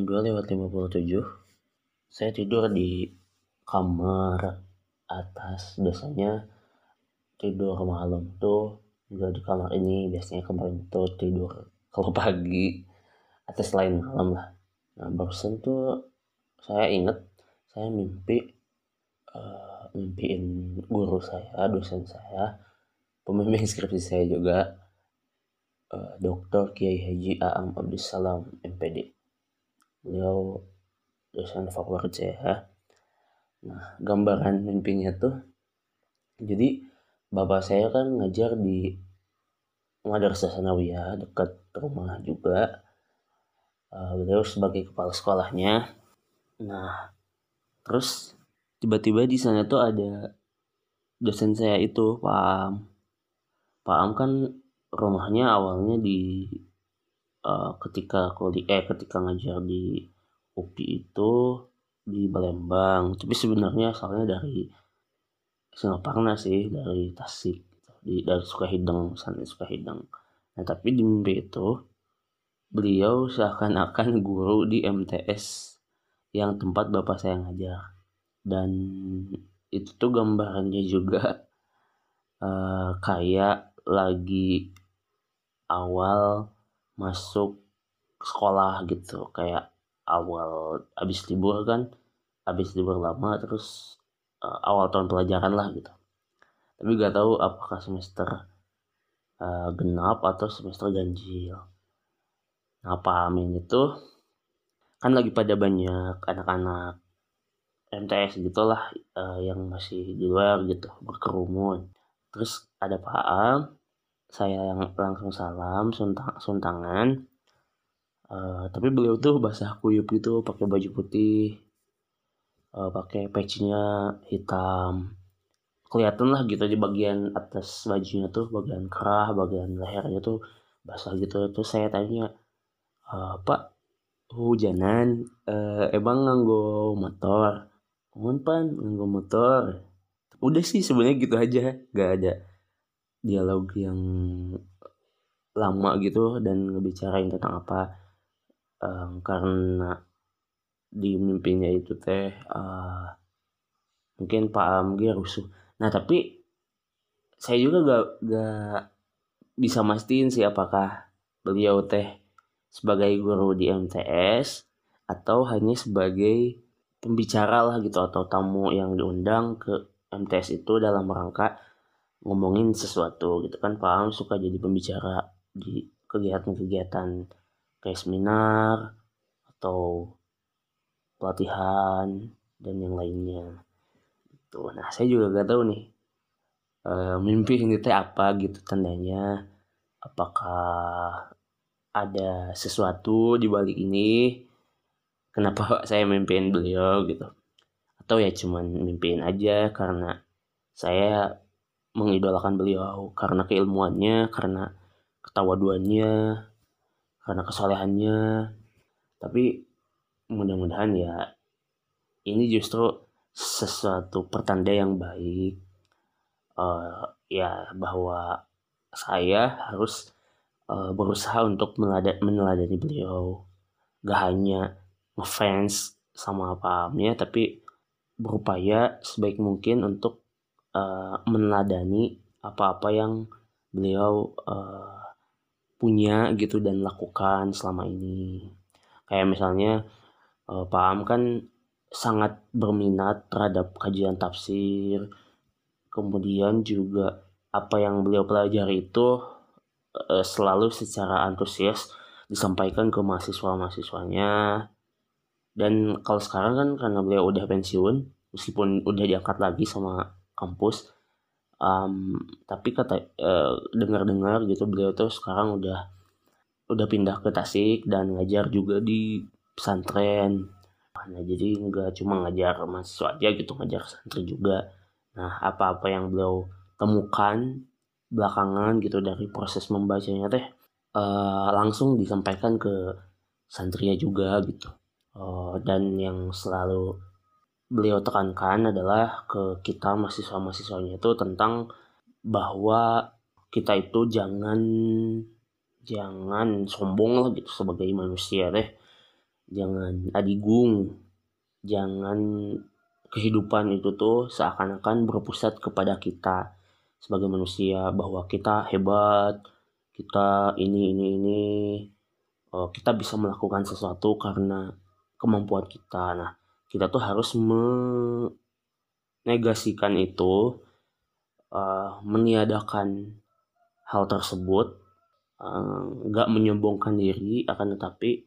jam 2 lewat 57 saya tidur di kamar atas biasanya tidur malam tuh juga di kamar ini biasanya kemarin tuh tidur kalau pagi atau selain malam lah nah barusan tuh saya inget saya mimpi uh, mimpiin guru saya dosen saya pembimbing skripsi saya juga uh, Dr. Kiai Haji Aam Abdussalam MPD beliau dosen favorit saya. Nah gambaran mimpinya tuh jadi bapak saya kan ngajar di Madrasah Sanawiyah dekat rumah juga. Uh, beliau sebagai kepala sekolahnya. Nah terus tiba-tiba di sana tuh ada dosen saya itu Pak Am. Pak Am kan rumahnya awalnya di uh, ketika kuliah eh ketika ngajar di UPI itu di Palembang. Tapi sebenarnya asalnya dari Singaparna sih dari Tasik gitu. di dari Sukahideng sana Sukahideng. Nah tapi di mimpi itu beliau seakan-akan guru di MTS yang tempat bapak saya ngajar. Dan itu tuh gambarannya juga uh, kayak lagi awal masuk sekolah gitu. Kayak awal abis libur kan abis libur lama terus uh, awal tahun pelajaran lah gitu. Tapi gak tahu apakah semester uh, genap atau semester ganjil. Nah Amin itu kan lagi pada banyak anak-anak MTS gitulah uh, yang masih di luar gitu berkerumun. Terus ada Pak Am saya yang langsung salam suntang, suntangan. Uh, tapi beliau tuh basah kuyup gitu pakai baju putih. Uh, pakai patchnya hitam. Kelihatan lah gitu di bagian atas bajunya tuh bagian kerah bagian lehernya tuh basah gitu. Terus saya tanya uh, pak hujanan uh, emang nganggo motor? Mohon pan nganggo motor. Udah sih sebenarnya gitu aja gak ada dialog yang lama gitu dan ngebicarain tentang apa um, karena di mimpinya itu teh uh, mungkin Pak Amgi rusuh. Nah tapi saya juga gak, gak bisa mastiin sih apakah beliau teh sebagai guru di MTS atau hanya sebagai pembicara lah gitu atau tamu yang diundang ke MTS itu dalam rangka ngomongin sesuatu gitu kan Pak Am suka jadi pembicara di kegiatan-kegiatan kayak seminar atau pelatihan dan yang lainnya. Itu nah saya juga gak tahu nih e, mimpi ini teh apa gitu tandanya. Apakah ada sesuatu di balik ini? Kenapa saya mimpiin beliau gitu? Atau ya cuman mimpiin aja karena saya mengidolakan beliau karena keilmuannya karena ketawaduannya karena kesalehannya tapi mudah-mudahan ya ini justru sesuatu pertanda yang baik uh, ya bahwa saya harus uh, berusaha untuk meneladani beliau. Gak hanya ngefans sama pahamnya tapi berupaya sebaik mungkin untuk uh, meneladani apa-apa yang beliau uh, punya gitu dan lakukan selama ini. Kayak misalnya uh, Pak Am kan sangat berminat terhadap kajian tafsir. Kemudian juga apa yang beliau pelajari itu uh, selalu secara antusias disampaikan ke mahasiswa-mahasiswanya. Dan kalau sekarang kan karena beliau udah pensiun meskipun udah diangkat lagi sama kampus. Um, tapi kata uh, dengar-dengar gitu beliau tuh sekarang udah udah pindah ke Tasik dan ngajar juga di pesantren. Nah jadi nggak cuma ngajar mahasiswa aja gitu ngajar santri juga. Nah apa-apa yang beliau temukan belakangan gitu dari proses membacanya teh uh, langsung disampaikan ke santrinya juga gitu. Uh, dan yang selalu beliau tekankan adalah ke kita mahasiswa-mahasiswanya itu tentang bahwa kita itu jangan jangan sombong lah gitu sebagai manusia deh. Jangan adigung. Jangan kehidupan itu tuh seakan-akan berpusat kepada kita sebagai manusia bahwa kita hebat kita ini ini ini uh, kita bisa melakukan sesuatu karena kemampuan kita. Nah kita tuh harus menegasikan itu uh, meniadakan hal tersebut eh, nggak uh, menyombongkan diri akan tetapi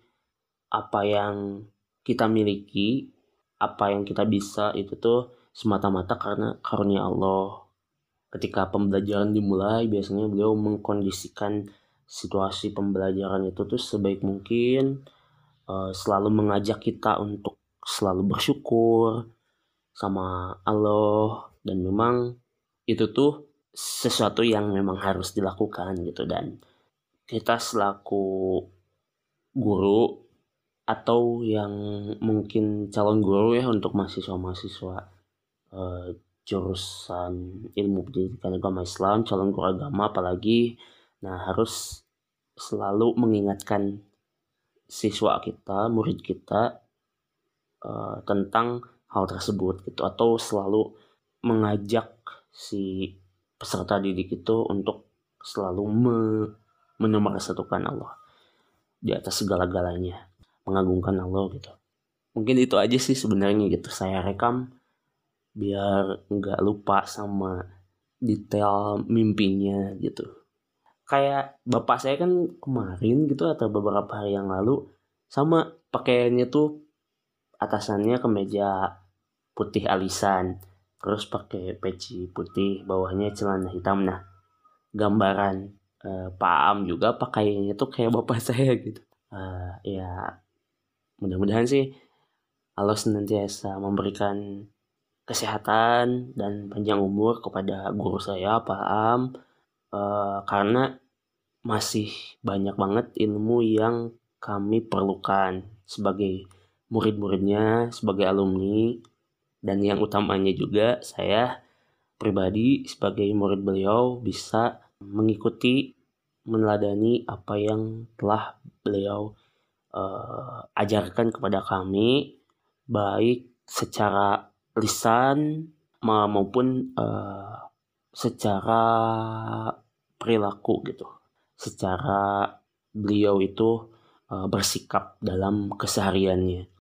apa yang kita miliki apa yang kita bisa itu tuh semata-mata karena karunia Allah. Ketika pembelajaran dimulai biasanya beliau mengkondisikan situasi pembelajaran itu tuh sebaik mungkin uh, selalu mengajak kita untuk selalu bersyukur sama Allah. Dan memang itu tuh sesuatu yang memang harus dilakukan gitu. Dan kita selaku guru atau yang mungkin calon guru ya untuk mahasiswa-mahasiswa uh, jurusan ilmu pendidikan agama Islam calon guru agama apalagi nah harus selalu mengingatkan siswa kita murid kita uh, tentang hal tersebut gitu. Atau selalu mengajak si peserta didik itu untuk selalu me satukan Allah di atas segala-galanya mengagungkan Allah gitu. Mungkin itu aja sih sebenarnya gitu. Saya rekam biar nggak lupa sama detail mimpinya gitu. Kayak bapak saya kan kemarin gitu atau beberapa hari yang lalu sama pakaiannya tuh atasannya kemeja putih alisan terus pakai peci putih bawahnya celana hitam. Nah gambaran uh, Pak Am juga pakaiannya tuh kayak bapak saya gitu. Uh, ya mudah-mudahan sih Allah senantiasa memberikan kesehatan dan panjang umur kepada guru saya Pak Am. Uh, karena masih banyak banget ilmu yang kami perlukan sebagai murid-muridnya sebagai alumni dan yang utamanya juga saya pribadi sebagai murid beliau bisa mengikuti meneladani apa yang telah beliau uh, ajarkan kepada kami baik secara lisan maupun uh, secara perilaku gitu. Secara beliau itu uh, bersikap dalam kesehariannya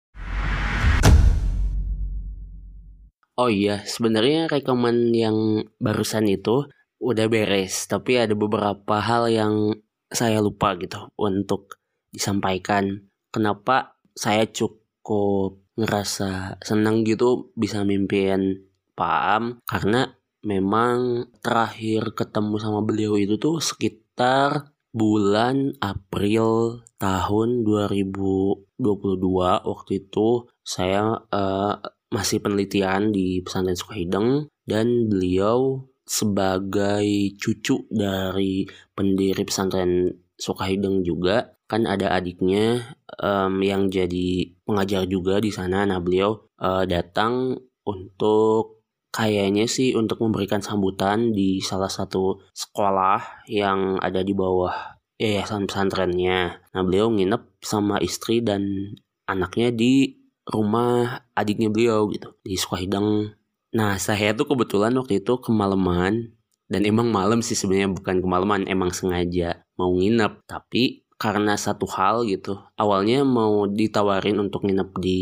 Oh iya, sebenarnya rekaman yang barusan itu udah beres, tapi ada beberapa hal yang saya lupa gitu untuk disampaikan. Kenapa saya cukup ngerasa senang gitu bisa mimpiin Pak Am karena memang terakhir ketemu sama beliau itu tuh sekitar bulan April tahun 2022 waktu itu saya uh, masih penelitian di pesantren Sukahideng dan beliau sebagai cucu dari pendiri pesantren Sukahideng juga kan ada adiknya um, yang jadi pengajar juga di sana. Nah beliau uh, datang untuk kayaknya sih untuk memberikan sambutan di salah satu sekolah yang ada di bawah yayasan pesantrennya. Nah beliau nginep sama istri dan anaknya di rumah adiknya beliau gitu. Di Sukahidang. Nah saya tuh kebetulan waktu itu kemalaman. Dan emang malam sih sebenarnya bukan kemalaman. Emang sengaja mau nginep. Tapi karena satu hal gitu. Awalnya mau ditawarin untuk nginep di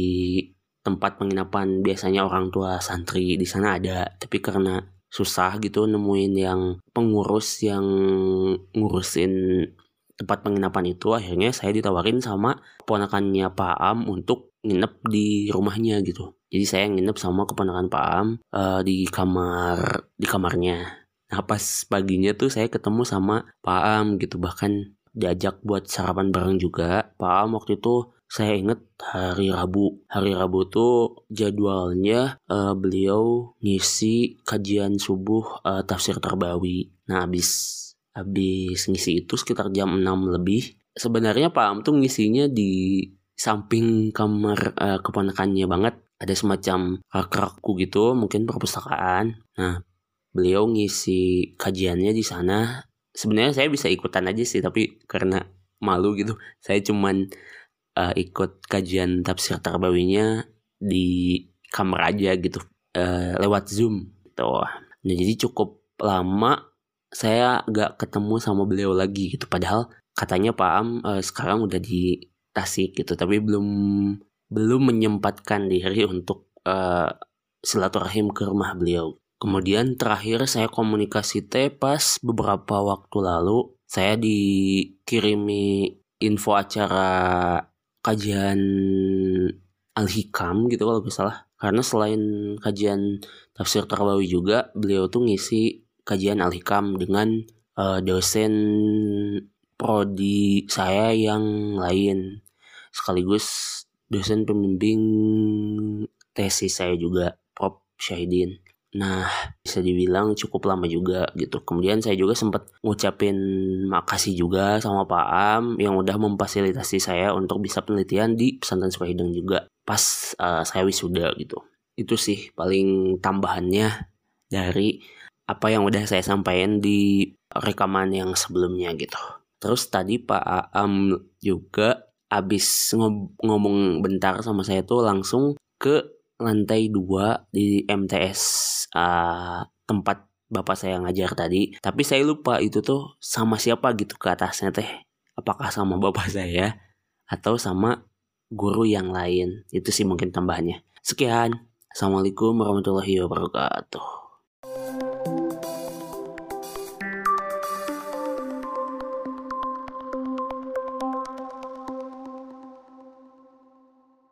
tempat penginapan. Biasanya orang tua santri di sana ada. Tapi karena susah gitu nemuin yang pengurus yang ngurusin tempat penginapan itu akhirnya saya ditawarin sama ponakannya Pak Am untuk nginep di rumahnya gitu. Jadi saya nginep sama keponakan Pak Am uh, di kamar di kamarnya. Nah pas paginya tuh saya ketemu sama Pak Am gitu bahkan diajak buat sarapan bareng juga. Pak Am waktu itu saya inget hari Rabu. Hari Rabu tuh jadwalnya uh, beliau ngisi kajian subuh uh, tafsir terbawi. Nah habis habis ngisi itu sekitar jam 6 lebih. Sebenarnya Pak Am tuh ngisinya di samping kamar uh, keponakannya banget ada semacam rak-rakku gitu mungkin perpustakaan. Nah beliau ngisi kajiannya di sana. Sebenarnya saya bisa ikutan aja sih tapi karena malu gitu saya cuman uh, ikut kajian tafsir tarbawinya di kamar aja gitu uh, lewat zoom gitu. Nah jadi cukup lama saya gak ketemu sama beliau lagi gitu. Padahal katanya Pak Am uh, sekarang udah di Tasik gitu. Tapi belum belum menyempatkan diri untuk uh, silaturahim ke rumah beliau. Kemudian terakhir saya komunikasi teh pas beberapa waktu lalu. Saya dikirimi info acara kajian Al-Hikam gitu kalau nggak salah. Karena selain kajian tafsir Tarbawi juga, beliau tuh ngisi kajian Al-Hikam dengan uh, dosen prodi saya yang lain. Sekaligus dosen pembimbing tesis saya juga, Prof. Syahidin. Nah, bisa dibilang cukup lama juga gitu. Kemudian saya juga sempat ngucapin makasih juga sama Pak Am yang udah memfasilitasi saya untuk bisa penelitian di pesantren Sukahideng juga pas uh, saya wisuda gitu. Itu sih paling tambahannya dari apa yang udah saya sampaikan di rekaman yang sebelumnya gitu. Terus tadi Pak Am juga abis ngomong bentar sama saya tuh langsung ke lantai dua di MTS uh, tempat bapak saya ngajar tadi. Tapi saya lupa itu tuh sama siapa gitu ke atasnya teh. Apakah sama bapak saya atau sama guru yang lain. Itu sih mungkin tambahannya. Sekian. Assalamualaikum warahmatullahi wabarakatuh.